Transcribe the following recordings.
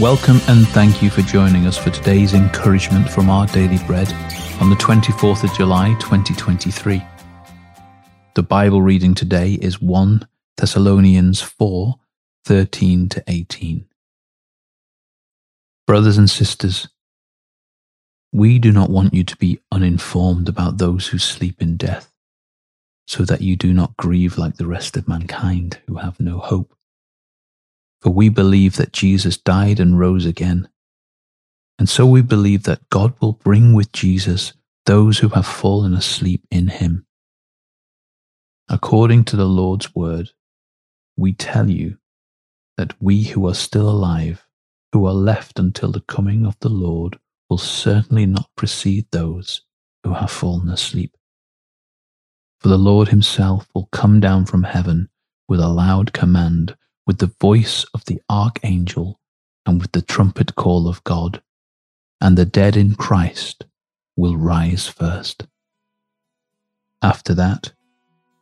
Welcome and thank you for joining us for today's encouragement from our daily bread on the 24th of July 2023. The Bible reading today is 1 Thessalonians 4 13 to 18. Brothers and sisters, we do not want you to be uninformed about those who sleep in death, so that you do not grieve like the rest of mankind who have no hope. For we believe that Jesus died and rose again. And so we believe that God will bring with Jesus those who have fallen asleep in him. According to the Lord's word, we tell you that we who are still alive, who are left until the coming of the Lord, will certainly not precede those who have fallen asleep. For the Lord himself will come down from heaven with a loud command with the voice of the archangel and with the trumpet call of God, and the dead in Christ will rise first. After that,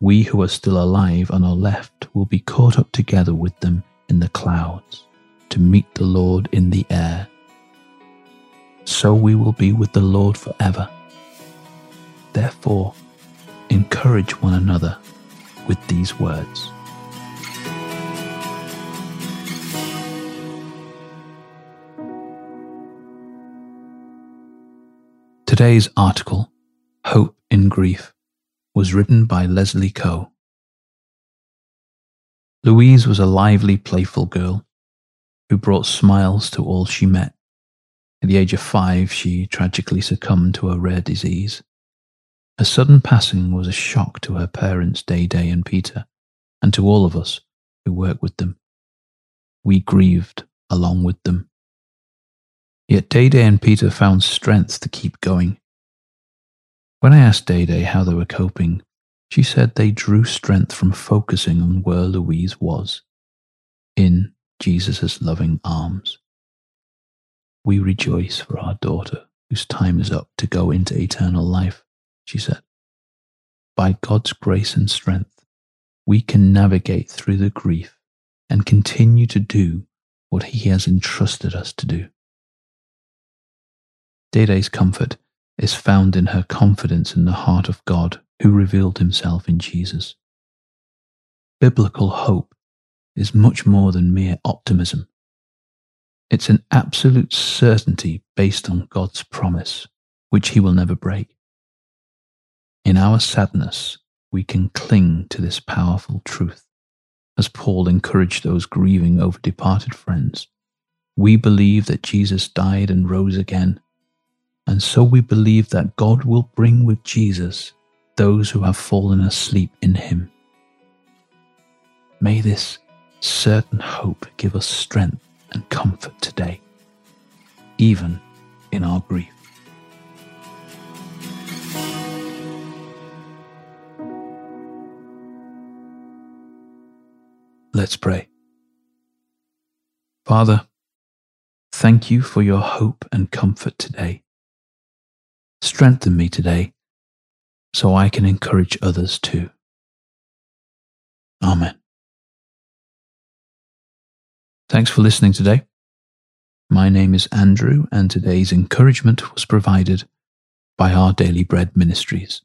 we who are still alive and are left will be caught up together with them in the clouds to meet the Lord in the air. So we will be with the Lord forever. Therefore, encourage one another with these words. Today's article, Hope in Grief, was written by Leslie Koh. Louise was a lively, playful girl who brought smiles to all she met. At the age of five, she tragically succumbed to a rare disease. Her sudden passing was a shock to her parents, Day Day and Peter, and to all of us who work with them. We grieved along with them. Yet Day Day and Peter found strength to keep going. When I asked Day Day how they were coping, she said they drew strength from focusing on where Louise was in Jesus' loving arms. We rejoice for our daughter, whose time is up to go into eternal life, she said. By God's grace and strength, we can navigate through the grief and continue to do what He has entrusted us to do. Day comfort is found in her confidence in the heart of God who revealed himself in Jesus. Biblical hope is much more than mere optimism. It's an absolute certainty based on God's promise, which he will never break. In our sadness, we can cling to this powerful truth. As Paul encouraged those grieving over departed friends, we believe that Jesus died and rose again and so we believe that God will bring with Jesus those who have fallen asleep in him. May this certain hope give us strength and comfort today, even in our grief. Let's pray. Father, thank you for your hope and comfort today. Strengthen me today so I can encourage others too. Amen. Thanks for listening today. My name is Andrew, and today's encouragement was provided by Our Daily Bread Ministries.